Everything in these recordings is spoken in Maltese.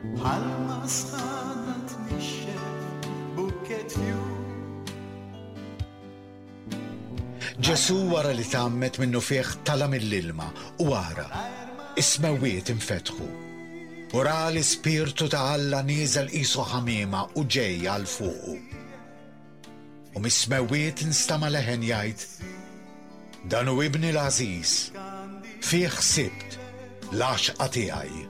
Bħalma sħana tnixxef bukket jew. Ġesù wara li tgħammed minnufih tala' mill-ilma u ara, is-smewwiet infetħu, u ra l-Ispirtu ta' Alla nieżel qisu ħamiema u ġej għal fuqu. U mis-smewwiet nstama' leħen jgħid, Dan hu Ibni l-għażiż, fih sibt l-għaxqa tiegħi.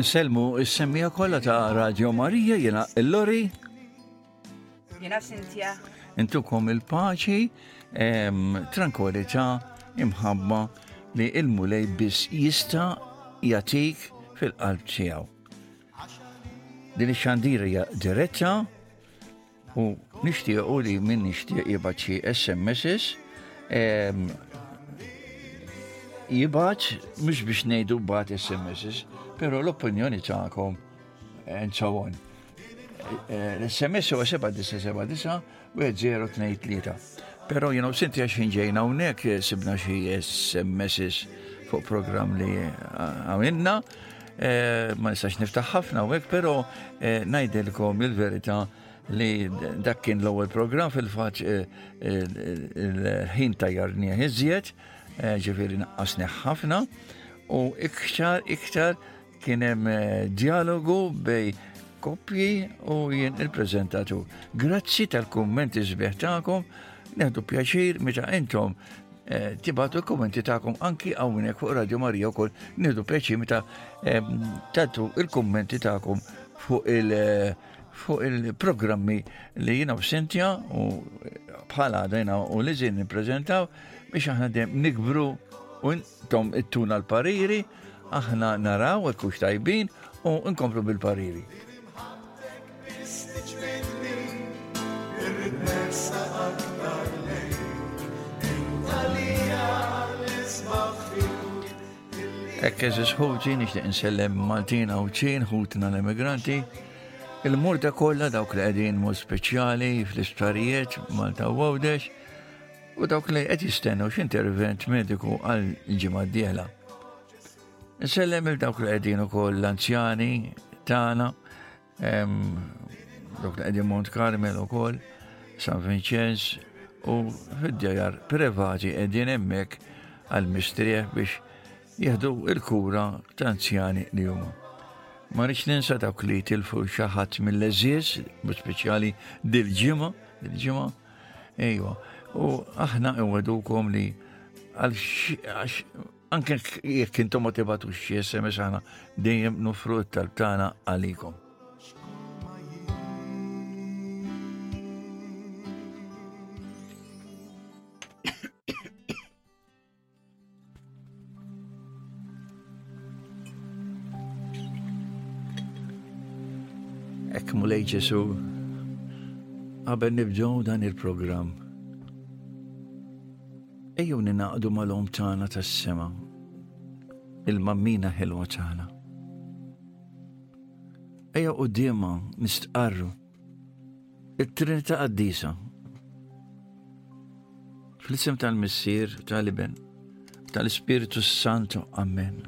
Insellmu is-semmija kollha ta' Radio Marija jiena l-Lori. Jiena Sintja. Intukom il-paċi, trankwalità, imħabba li il-mulej biss jista' jatik fil-qalb tiegħu. Din ix-xandir hija diretta u nixtiequ li min nixtieq jibgħat xi SMSs ehm, jibgħat mhux biex ngħidu bad SMSs, però l-opinjoni tagħkom and so on. Eh, L-SMS huwa 797 1023. Pero jenu sinti għax ħinġejna unek eh, sibna xie SMSs fuq program li eh, għamilna. Eh, ma nistax niftaħ ħafna u għek, pero najdilkom il-verita li dak kien l-ewwel program fil-faċ il-ħin ta' jarni iżjed, ġifiri naqqasni ħafna u iktar iktar Kien hemm eh, dialogu bej koppji u jien il-preżentatur. Grazzi tal-kummenti sbieħ tagħkom, neħdu pjaċir meta intom eh, tibatu l-kommenti tagħkom anki hawnhekk fuq Radio Marija wkoll nieħdu pjaċir meta eh, tagħtu il-kummenti tagħkom fuq il- fuq il-programmi li jina u Sintja u bħala dajna u li zin niprezentaw biex aħna dem nikbru un Intom ittuna l-pariri, aħna naraw hekk hux tajbin u nkomplu bil-pariri. Ekk eżis ħuti nixtieq insellem Maltin Għawdxin, ħutna l-emigranti. Il-murda kollha dawk li qegħdin mod speċjali fl-isptarijiet Malta u Għawdex u dawk li qed jistennew x'intervent mediku għal ġimgħa d-dieħla. Nsellem il dawk li qegħdin ukoll l-anzjani tagħna, dawk li qegħdin Mont Carmel ukoll, San Vincenz u fid-djar privati qegħdin hemmhekk għal mistrieħ biex jieħdu il-kura ta' anzjani li huma. Ma rridx ninsa dawk li tilfu xi ħadd mill-eżiż, speċjali dil-ġimgħa, dil-ġimgħa Ejwa, u aħna nwedukom li għax anke jekk intom ma tibatu xi SMS aħna dejjem nofru t-talb tagħna għalikom. Ek mulej Ġesu, qabel nibdew dan il-programm. Ejjew ninaqdu mal-om tagħna tas-sema, il-mammina ħelwa tagħna. Ejja qudiema nistqarru It-Trinità Qaddisa. Fl-isem tal-Missier, tal-Iben, tal-Ispirtu Santu. Amen.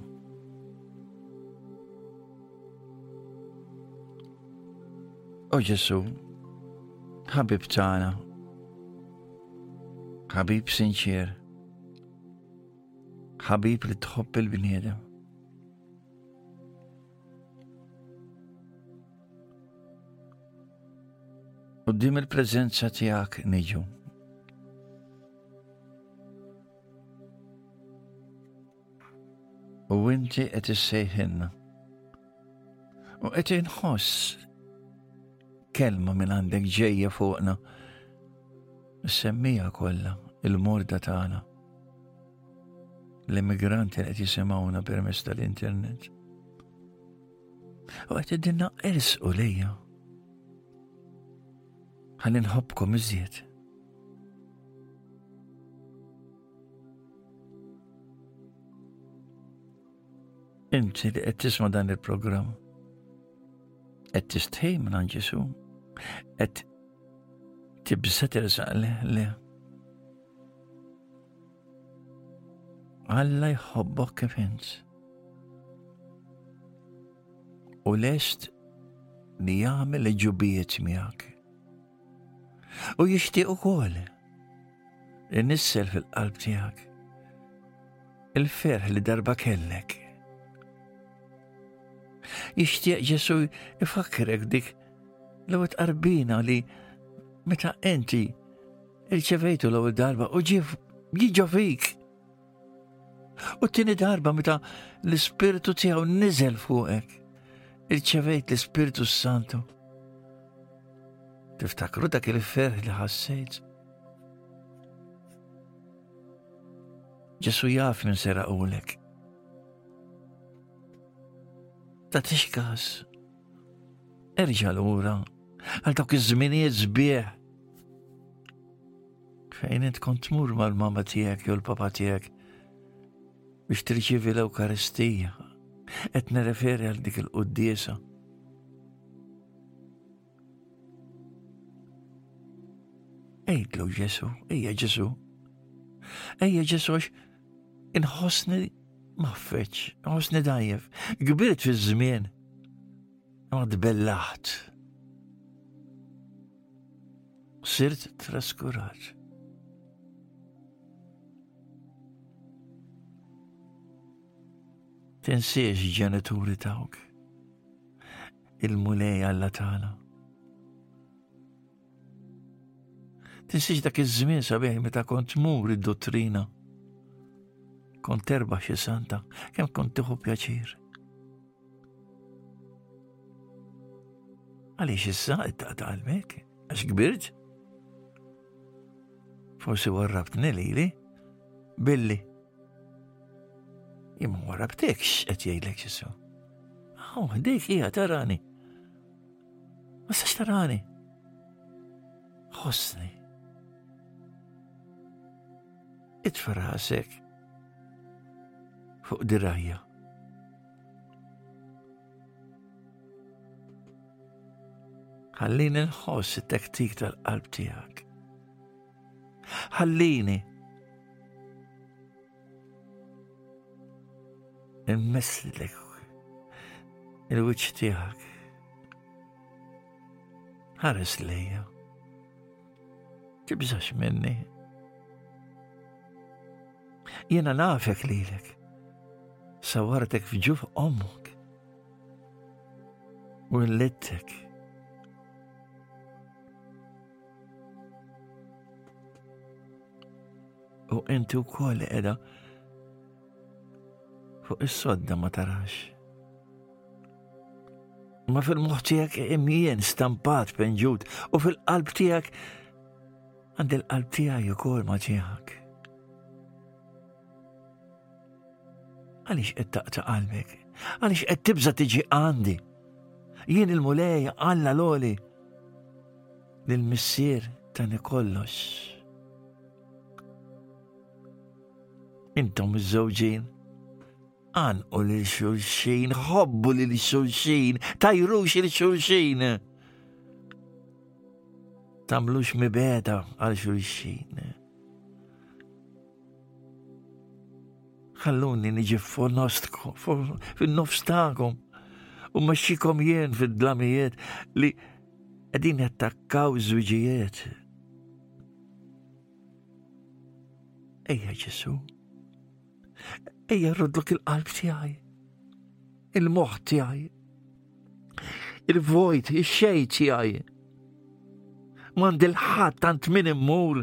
O Ġesu, ħabib tagħna, ħabib sinċier, ħabib li tħobb il-bniedem. Qoddim il-preżenza tiegħek niġu. U inti qed issejħilna. U qed inħoss kelma minn għandek ġejja fuqna. Semmija kollha il-morda tagħna. l-immigranti li qed jisimgħuna permezz tal-internet. U qed idinna ers u lejja. Ħalli nħobbkom iżjed. Inti li qed tisma' dan il-programm qed tistħej minn Ġesu, qed tibsa tersaq le le. Alla jħobbok kif int. U lest li jagħmel il-ġubijiet miegħek. U jixtieq ukoll li nissel fil-qalb tiegħek il-ferħ li darba kellek. Jixtieq Ġesu ifakrek dik l-ewwel qarbina li meta enti Irċevejtu l-ewwel darba u ġie jiġo fik. U t-tieni darba meta l-Ispirtu tiegħu niżel fuqek. Irċevejt l-Ispirtu Santu. Tiftakru dak il-ferħ li ħassejt. Ġesu jaf minn sera ulek. Ta' tixkas Erġa' lura għal dawk iż-żminijiet sbieħ. Fejn int kont tmur mal-mama tiegħek jew l-papa tiegħek biex tirċivi l-Ewkaristija, qed nirreferi għal dik il-quddiesa. Ejdlu Ġesu, ejja Ġesu. Ejja Ġesu għax Inħossni maffeċ, inħossni dajjef, kbirt fi żmien ma tbellaħt. Sirt traskurat. Tinsiex ġenituri tawk il-mulej għalla tagħna. Tinsiex dak iż-żmien sabiħ meta kont tmur id-dottrina. Kont terba xi santa, kemm kont tieħu pjaċir. Għaliex issa qed taqtalmek? Għax kbirġ? Forsi warrabt nelili, billi. Imma warrabtekx qed jgħidlek x'issu. Aw, dik hija tarani. Ma tistax tarani. Ħossni. Itfa rasek fuq dirajja. Ħallini nħoss it-tektik tal-qalb tiegħek. Ħallini Immeslek il-wiċċ tiegħek. Ħares lejja. Tibżax minni. Jiena nafek lilek. Sawartek f'ġuf ommok. U l-littek. U inti wkoll qiegħda fuq is-sodda ma tarax. Ma fil-moħħ tiegħek imjien stampat penġut u fil-qalb tiegħek għand il-qalb tiegħi ukoll ma tiegħek. Għaliex qed taqta' qalbek? Għaliex qed tibża' tiġi għandi? Jien il-mulej Alla loli lil missier tani kollox. Intom iż-żewġin għanqu lil xulxin, ħobbu lil xulxin, tajrux il xulxin. Tamlux mibeda għal xulxin. Ħalluni niġi f'nostkom, fin-nofs tagħkom u maċċikom jien fid-dlamijiet li qegħdin jattakkaw żwiġijiet. Ejja Ġesu, ejja rroddlok il-qalb tiegħi, il-moħħ tiegħi, il-vojt, ix-xej tiegħi. M'għandi l-ħadd tant min immur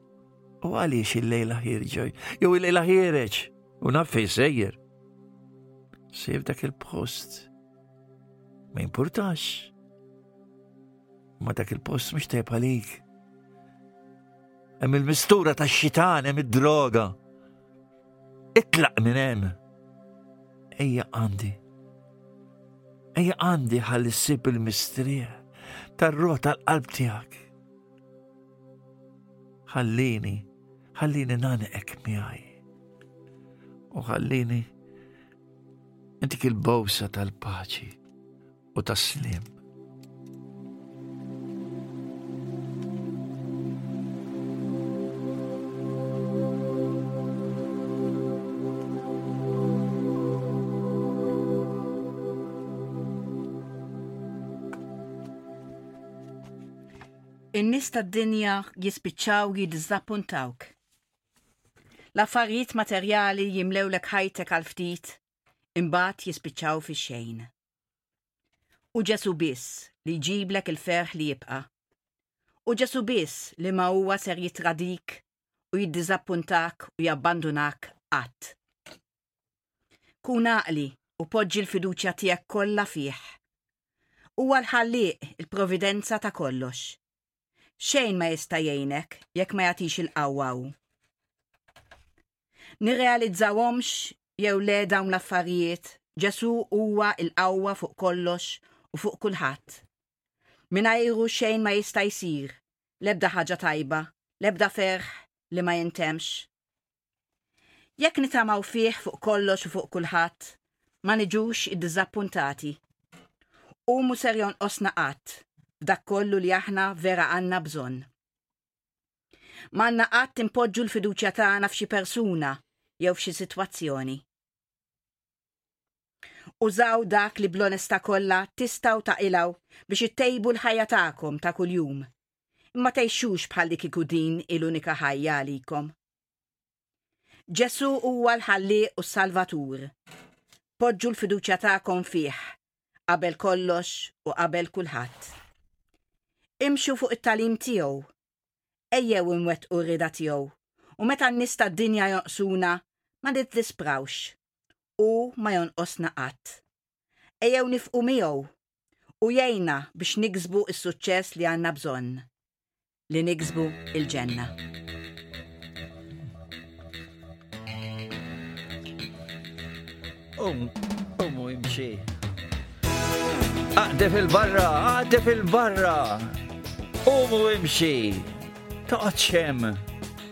U għaliex il-lejla ħirġoj, jew il-lejla ħireġ, u naf fej sejjer. Sejr dak il-post. Ma importax. Ma dak il-post mux tajb għalik. Hemm il-mistura ta' xitan, hemm id-droga. Itlaq minn hemm. Ejja għandi. Ejja għandi ħalli ssib il-mistrieħ tar-ruħ tal-qalb tiegħek. Ħallini, ħallini nagħneqek miegħi. U ħallini intik il-bowsa tal-paċi u tas-slim. In-nies tad-dinja jispiċċaw jiddiżappuntawk. L-affarijiet materjali jimlewlek ħajtek għal ftit, imbagħad jispiċċaw fix-xejn. U Ġesu biss li jġiblek il-ferħ li jibqa'. U Ġesu biss li ma huwa ser jitradik u jiddiżappuntak u jabbandunak qatt. Kun għaqli u poġġi l-fiduċja tiegħek kollha fih. Huwa l-Ħallieq, il-providenza ta' kollox. Xejn ma jista' jgħinek jekk ma jagħtix il-qawwa hu. Nirrealizzawhomx jew le dawn l-affarijiet, Ġesù huwa l-qawwa fuq kollox u fuq kulħadd. Mingħajru xejn ma jista' jsir, l-ebda ħaġa tajba, l-ebda ferħ li ma jintemmx. Jekk nitamaw fih fuq kollox u fuq kulħadd, ma niġux iddiżappuntati. Hu mhu ser jonqosna qatt f'dak kollu li aħna vera għandna bżonn. M'għandna qatt inpoġġu l-fiduċja tagħna f'xi persuna jew f'xi sitwazzjoni. Użaw dak li bl-onestà kollha tistgħu taqilgħu biex ittejbu l-ħajja tagħkom ta' kuljum. Imma tgħixux bħal li kieku din hi l-unika ħajja għalikom. Ġesù huwa l-Ħallieq u s-Salvatur. Poġġu l-fiduċja tagħkom fih, qabel kollox u qabel kulħadd. Imxu fuq it-talim tiegħu. Ejjew imwettqu r-rida tiegħu u meta n-nies tad-dinja jonqsuna ma nitlisprawx. U ma jonqosna qatt. Ejjew nifqu miegħu u jgħinna biex niksbu s-suċċess li għandna bżonn. li niksbu il-ġenna. Um, um, imxie. Aqdef il-barra, aqdef il-barra. Umu imxi. Toqgħod xem.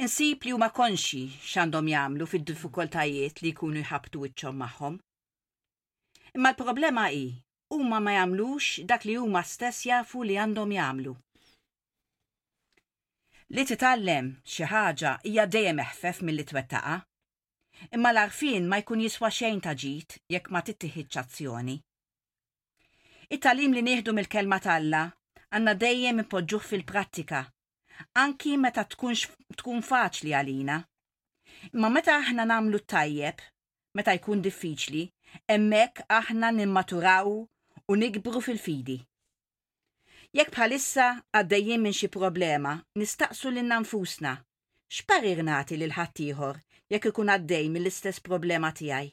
Insib li huma konxji x'għandhom jagħmlu fid-diffikultajiet li jkunu jħabbtu wiċċhom magħhom. Imma l-problema hi, huma ma jagħmlux dak li huma stess jafu li għandhom jagħmlu. Li titgħallem xi ħaġa hija dejjem eħfef milli twettaqha. Imma l-għarfien ma jkun jiswa xejn ta' ġid jekk ma tittieħidx azzjoni. It-tagħlim li nieħdu mill-Kelma t'Alla għandna dejjem inpoġġuh fil-prattika anki meta tkunx tkun faċli għalina. Imma meta aħna nagħmlu t-tajjeb, meta jkun diffiċli, hemmhekk aħna nimmaturaw u nikbru fil-fidi. Jekk bħalissa għaddejjin minn xi problema, nistaqsu lilna nfusna, x'parir nagħti lil ħaddieħor jekk ikun għaddej mill-istess problema tiegħi?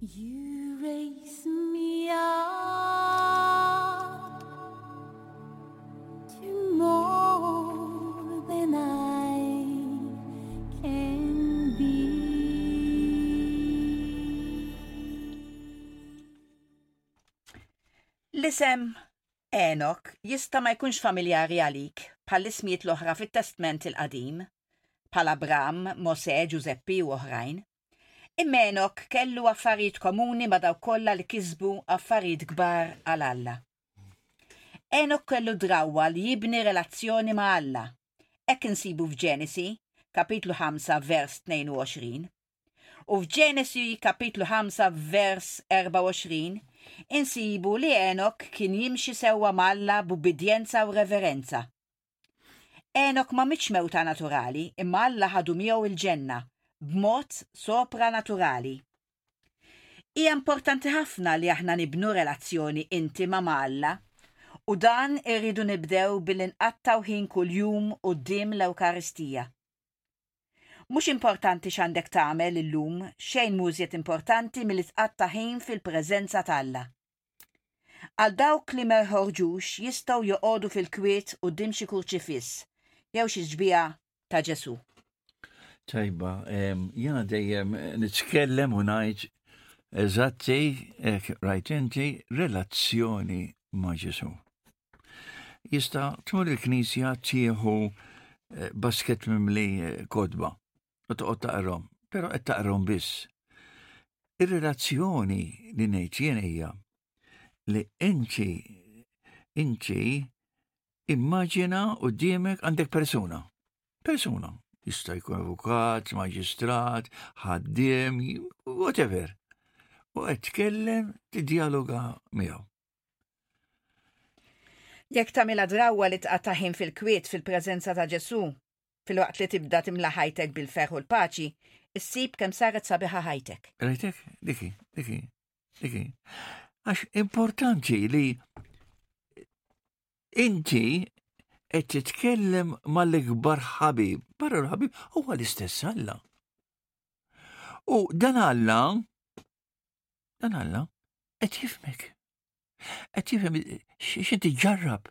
You raise me up to more than I can be. L-isem Enok jista ma jkunx familjari għalik bħal ismijiet l-oħra fit-Testment il-Qadim, bħal Abram, Mose, Ġużeppi u oħrajn. Imma Enok kellu affarijiet komuni ma' dawk kollha li kisbu affarijiet kbar għal Alla. Enok kellu drawwa li jibni relazzjoni ma' Alla. Hekk insibu f'Ġenesi, kapitlu 5, vers 22. U f'Ġenesi, kapitlu 5, vers 24, insibu li Enok kien jimxi sewwa m'Alla b'ubbidjenza u reverenza. Enok ma mietx mewta naturali, imma Alla ħadu miegħu l-ġenna b'mod sopranaturali. Hija importanti ħafna li aħna nibnu relazzjoni intima ma' Alla, u dan irridu nibdew billi nqattgħu ħin kuljum quddiem l-Ewkaristija. Mhux importanti x'għandek tagħmel illum, xejn mhu iżjed importanti milli tqatta' ħin fil-preżenza t'Alla. Għal dawk li ma jħorġux jistgħu joqogħdu fil-kwiet quddiem xi kurċifiss jew xi ġbija ta' Ġesù. Tajba, jena dejjem nitkellem u ngħid eżatti ek rajt inti relazzjoni ma' Ġesù. Jista' tmur il-Knisja tieħu eh, basket mimli eh, kodba u toqgħod taqrom, però qed taqrom biss. Ir-relazzjoni li ngħid jien hija li inti inti immaġina u dimek għandek persuna. Persuna. Jista' jkun avukat, maġistrat, ħaddiem, whatever. U qed tkellem tidjaloga miegħu. Jekk tagħmilha drawwa li tqata' ħin fil-kwiet fil-preżenza ta' Ġesù, Filwaqt li tibda timla ħajtek bil-ferħ u l-paċi, issib kemm saret sabiħa ħajtek. Rajtek? Diki, diki, diki. Għax importanti li inti qed titkellem mal-ikbar ħabib, barra l-ħabib huwa l-istess Alla. U dan Alla, dan Alla, qed jifmek. Qed jifhem x'inti ġarrab.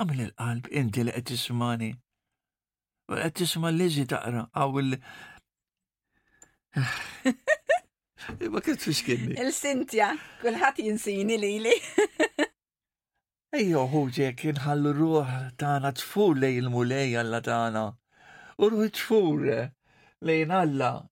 Għamil il-qalb inti li qed tismani. U qed tisma' liżi taqra għaw il Ma kif tfixkinni. Il-Sintja, kulħadd jinsini lili. Ejja uħuġek inħallu ruħ tagħna tfur lej il-mulej Alla tagħna. U ruħ tfur lejn Alla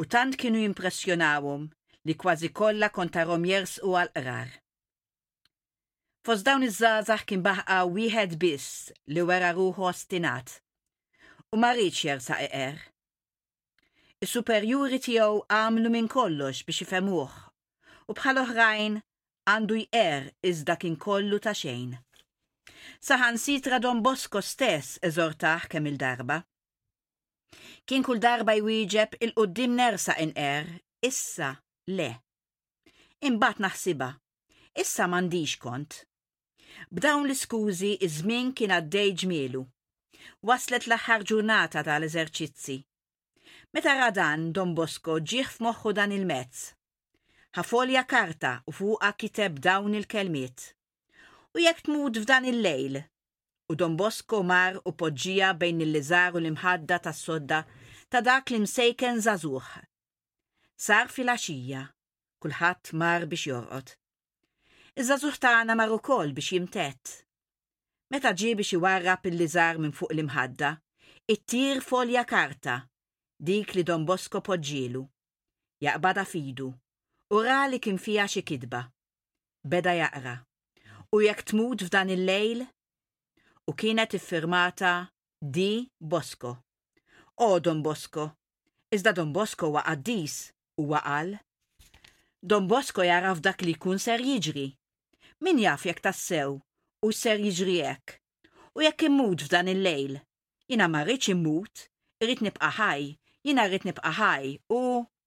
u tant kienu jimpressjonawhom li kważi kollha kont tarhom jersqu għall-qrar. Fost dawn iż-żgħażagħ kien baħqa wieħed biss li wera ruħu ostinat u ma riedx jersaq iqer. Is-superjuri tiegħu għamlu minn kollox biex ifhmuh u bħal oħrajn għandu jqer iżda kien kollu ta' xejn. Saħansitra Don Bosco stess eżortah kemm-il darba. Kien kull darba jwieġeb il-qudiem nersa inqer, issa le. Imbagħad naħsiba, issa m'għandix kont. B'dawn l-iskużi iż-żmien kien għaddej ġmielu. Waslet l-aħħar ġurnata ta' l-eżerċizzi. Meta ra dan, Don Bosco ġieh f'moħħu dan il-mezz. Ħa folja karta u fuqha kiteb dawn il-kelmiet. U jekk tmut f'dan il-lejl? U Don Bosco mar u poġġieha bejn il-liżar u l-imħadda tas-sodda ta' dak l-imsejken żagħżugħ. Sar filgħaxija. Kulħadd mar biex jorqod. Iż-żagħżugħ tagħna mar ukoll biex jimtedd. Meta ġie biex iwarrab il-liżar minn fuq l-imħadda, ittir folja karta, dik li Don Bosco poġġielu. Jaqbadha f'idu u ra li kien fiha xi kitba. Beda jaqra, U jekk tmut f'dan il-lejl? U kienet iffirmata D. Bosco. O, Don Bosco! Iżda Don Bosco huwa qaddis, huwa qal. Don Bosco jagħraf dak li jkun ser jiġri. Min jaf jekk tassew hux ser jiġri hekk. U jekk immut f'dan il-lejl? Jiena ma rridx immut, irrid nibqa' ħaj, jiena rrid nibqa' ħaj, u.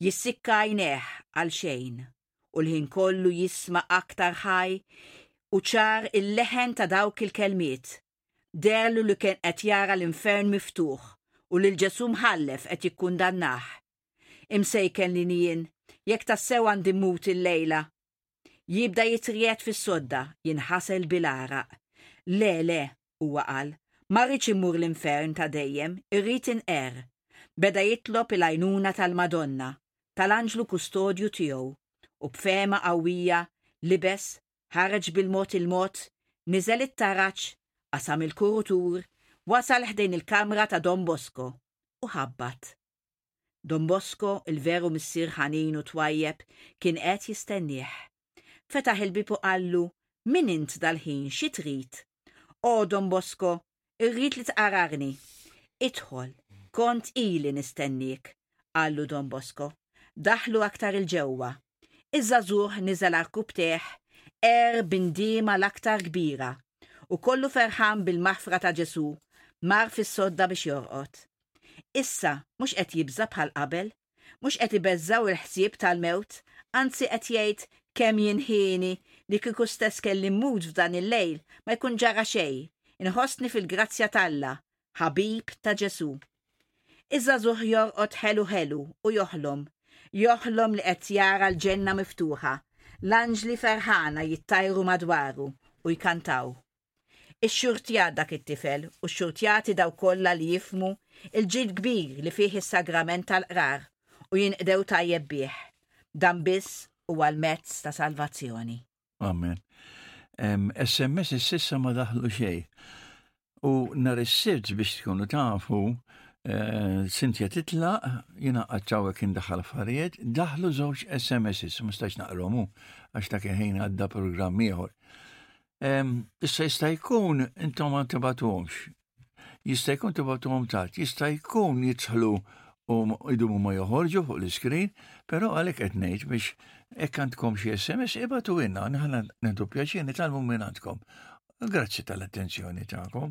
jissikka għajnejh għal xejn, u l-ħin kollu jisma' aktar ħaj u ċar il-leħen ta' dawk il-kelmiet, deherlu li kien qed jara l-infern miftuħ u lil Ġesù mħallef qed jikkundannah, Imsejken li jien, jekk tassew għandi mmut illejla, Jibda jitriegħed fis-sodda, jinħasel bil-għaraq. Le, le, huwa qal, ma rridx immur l-infern ta' dejjem, irrid inqer. Beda jitlob il-għajnuna tal-Madonna, tal-anġlu kustodju tiegħu, u b'fehma qawwija, libes, ħareġ bil-mod il-mod, niżel it-taraġ, qasam il-kurutur, wasal ħdejn il-kamra ta' Don Bosco, u ħabbat. Don Bosco, il-veru missier ħanin u twajjeb, kien qegħed jistennieh. Fetaħ il-bieb u qallu, Min int dal-ħin, xi trid? O, Don Bosco, irrid li tqararni. Idħol, kont ili nistenniek, qallu Don Bosco. Daħlu aktar 'il ġewwa. Iż-żagħżugħ niżel għarkupptejh, għer b'indiema l-aktar kbira, u kollu ferħan bil-maħfra ta' Ġesù, mar fis-sodda biex jorqod. Issa, mhux qed jibża' bħal qabel, mhux qed ibeżżgħu il-ħsieb tal-mewt, anzi qed jgħid, Kemm jien hieni, li kieku stess kelli mmut f'dan il-lejl, ma jkun ġara xejn, inħossni fil-grazzja t'Alla, ħabib ta' Ġesù. Iż-żagħżugħ jorqod ħelu ħelu u joħlom. Joħlom li qed jara l-ġenna miftuħa, l-anġli ferħana jittajru madwaru u jkantaw. Ixxurtjat dak it-tifel u xxurtjati dawk kollha li jifhmu l-ġid kbir li fih is-sagrament tal-Qrar u jinqdew tajjeb bih. Dan biss huwa l-mezz ta' salvazzjoni. Amen. SMS is-sissa ma daħlu xej. U nar is-sibt biex tkunu tafu, eh, Sintja titlaq, jina għadċawa kien daħal affarijiet, daħlu żewġ SMS, mustax naqromu, għax ta' keħin għadda programm ieħor. Issa jista' jkun intom ma tibatuhomx, jista' jkun tibgħatuhom tard, jista' jkun jidħlu u idumu ma joħorġu fuq l-iskrin, però għalhekk qed ngħid biex hekk għandkom xi SMS ibatu inna, aħna neħdu pjaċir nitalmu minn għandkom. Grazzi tal-attenzjoni tagħkom.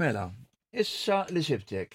Mela, issa li sibtek.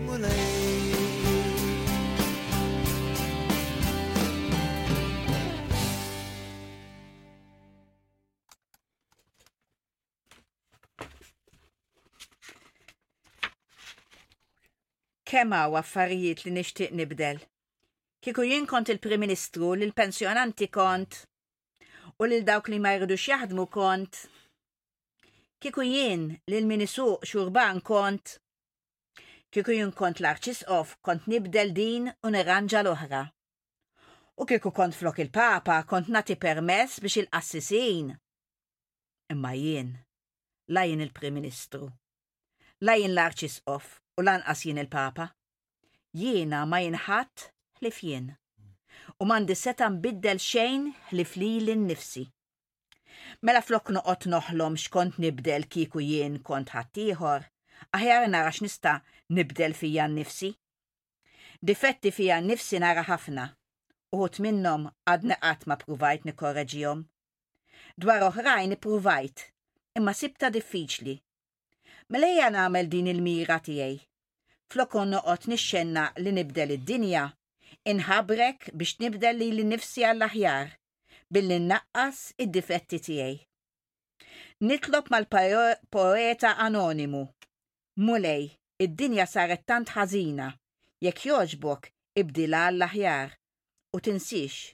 kemm hawn affarijiet li nixtieq nibdel. Kieku jien kont il-Prim Ministru li l-pensjonanti kont u lil dawk li ma jridux jaħdmu kont. Kieku jien li l-min isuq xurban kont Kieku jien kont l-Arċisqof kont nibdel din u nirranġa l-oħra. U kieku kont flok il-Papa kont nagħti permess biex il-qassisin. Imma jien, la jien il-Prim Ministru, la jien l-Arċisqof u lanqas jien il-Papa. Jiena ma jien ħadd ħlief jien. U m'għandi setgħa nbiddel xejn ħlief lili nnifsi. Mela flok noqgħod noħlom x'kont nibdel kieku jien kont ħaddieħor, aħjar nara x'nista' nibdel fija nnifsi. Difetti fija nnifsi nara ħafna, uħud minnhom għadni qatt ma ppruvajt nikkorreġihom. Dwar oħrajn ippruvajt, imma sibtha diffiċli Mela ejja nagħmel din il-mira tiegħi. Flok noqgħod nixxenna li nibdel id-dinja, inħabbrek biex nibdel lili nnifsi għall-aħjar billi nnaqqas id-difetti tiegħi. Nitlob mal-poeta anonimu, Mulej, id-dinja saret tant ħażina, jekk jogħġbok ibdilha għall-aħjar u tinsiex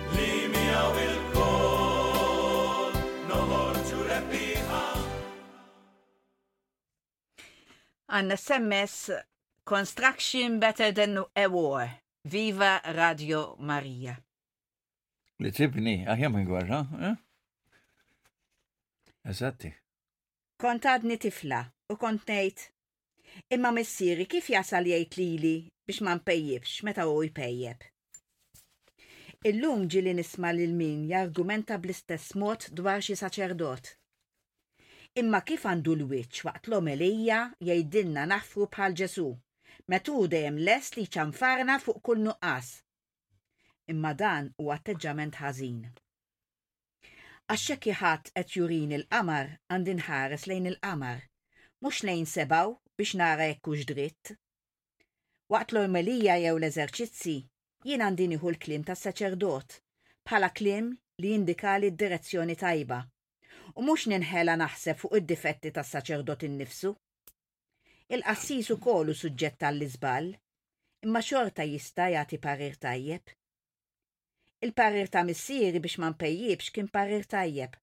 Li miegħu lkoll noħorġu rebbieħa. Għanna semmes Construction Better Than a War. Viva Radio Maria. Li tibni, aħjar minn gwerra, eh? Eżatti. Kont għadni tifla u kont ngħid, 'Imma missieri kif jasal jgħid lili biex ma npejjipx meta hu jpejjep? Illum ġieli nisma' lil min jargumenta bl-istess mod dwar xi saċerdot. Imma kif għandu l-wiċċ waqt l-omelija jgħidilna naħfru bħal Ġesù, meta hu dejjem lest li jċanfarna fuq kull nuqqas? Imma dan huwa atteġġament ħażin. Għax hekk ħadd qed jurini l-qamar għandi nħares lejn il-qamar, mhux lejn sebgħu biex nara jekk hux dritt. Waqt l-ormelija jew l-eżerċizzi, jien għandi nieħu l-kliem tas-saċerdot bħala kliem li jindikali d-direzzjoni tajba u mhux ninħela naħseb fuq id-difetti tas-saċerdot innifsu. Il-qassis ukoll hu suġġett għall-iżball, imma xorta jista' jagħti parir tajjeb. Il-parir ta' missieri biex ma npejjibx kien parir tajjeb,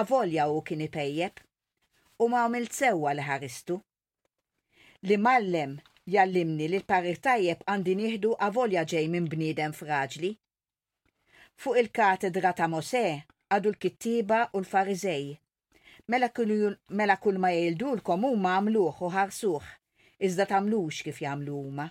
avolja hu kien ipejjeb, u ma għamilt sewwa li ħaristu. L-Imgħallem jgħallimni li l-parir tajjeb għandi nieħdu avolja ġej minn bniedem fraġli. Fuq il-katedra ta' Mosè qagħdu l-kittieba u l-Fariżej. Mela, mela kulma jgħildulkom huma għamluh u ħarsuh, iżda tagħmlux kif jagħmlu huma.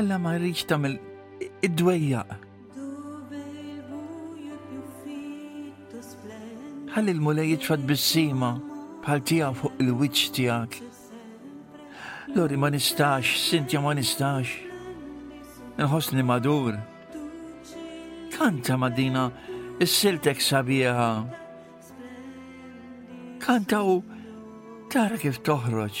Alla ma jridx tagħmel id-dwejjaq. Ħalli l-mulej jitfad bissima bħal tiegħu fuq il-wiċċ tiegħek. Lori ma nistax, Sintja ma nistax. Nħossni madur. Kanta madina, is-siltek sabiħa. Kanta u tara kif toħroġ.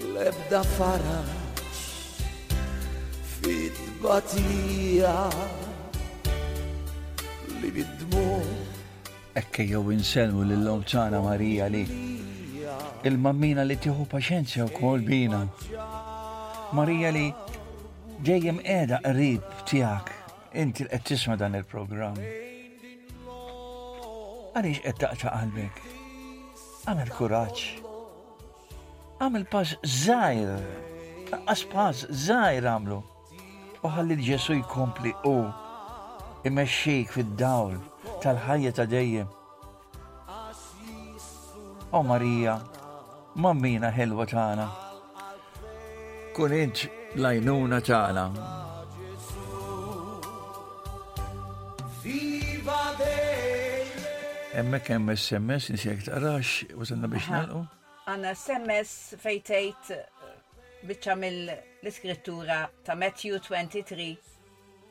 L-ebda faraġ fit-tbatija li bidmu. Ekke jew inselmu lill-Omzana Marija li il-mammina li tieħu paċenzja wkoll bina. Marija li dejjem qiegħda qrib tiegħek inti qed tisma' dan il-programm. Għaliex qed taqta' qalbek? Għamil kuraġġ. Għamil pass żgħir. Għas pass żgħir għamlu. U ħalli l-Ġesu jkompli u imexxik fid-dawl tal-ħajja ta' dejjem. O Marija, mammina ħelwa tagħna. Kun int l-għajnuna tagħna. Hemmhekk hemm SMS nisjek taqrax wasalna biex nagħlqu. Għandna SMS fejn tgħid biċċa mill-iskrittura ta' Matthew 23,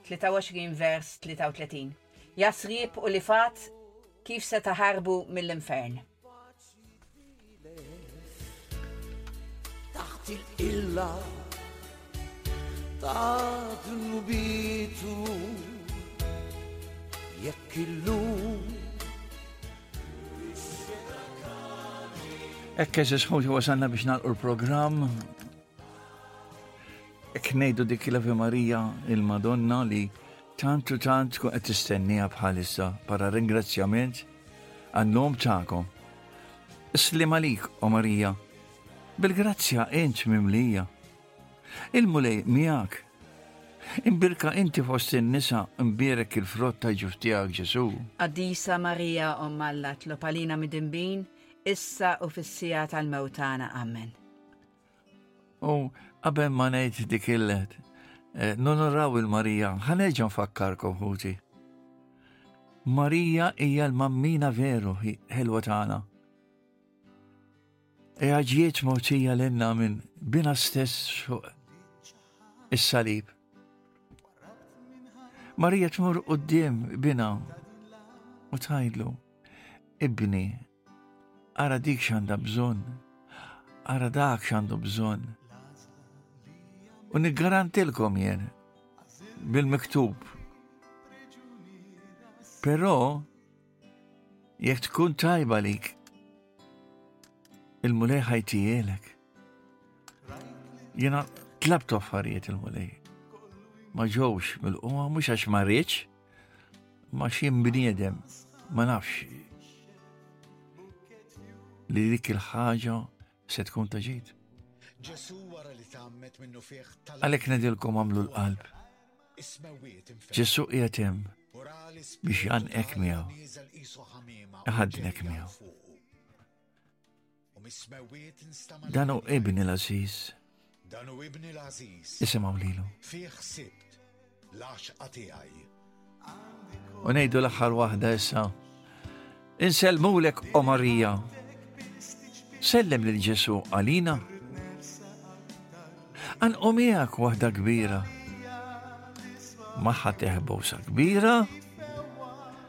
23 vers 33. Jasrib u li fat kif se taħarbu mill-infern. Taħt il-qilla ta' dnubitu jekk illum Ekk eżis ħuġi wasanna biex nalqu l-program. Ekk nejdu dik l-Ave Marija il-Madonna li tantu tant kun qed tistennija bħalissa para ringrazzjament Għan-nom tagħkom. Sliem għalik, O Marija, bil-grazzja int mimlija. Il-Mulej miegħek. Imbirka inti fost in-nisa, imbierek il-frott ta' ġuf tiegħek Ġesu. Qaddisa Marija Omm Alla tlob għalina midinbin, issa u fis-siegħa tal-mewt tagħna. Amen. U qabel ma ngħid dik il-let, eh, nonoraw il-Marija, ħaneġa nfakkarkom ħuti. Marija hija l-mammina veru ħelwa tagħna. Eja ġiet motija l-inna minn bina stess fuq is-salib. Marija tmur qoddim bina u tgħidlu, ibni Ara dik x'għandha bżonn, ara dak x'għandu bżonn. U niggarantilkom jien bil-miktub. Però jekk tkun tajba lik, il-mulej ħajtijelek. Jena tlab toffarijiet il-mulej. Ma ġewx mill-quma mhux għax ma rridx, Ma xim bniedem ma nafx li dik il-ħaġa se tkun ta' ġid. Ġesu wara li tammet minnu fih tal Għalek nedilkom għamlu l-qalb. Ġesu qiegħed hemm biex janqek miegħu. Iħadnek miegħu. U mis-smewwiet nstama' Dan hu ibni l-għażiż. Dan hu ibni l-għażiż. Isimgħu lilu. Fih sibt l-għaxqa tiegħi. U ngħidu l-aħħar waħda issa. Insellmulek o Marija. Sellem lil Ġesu għalina. Anqu miegħek waħda kbira. Maħħa teħbosa kbira.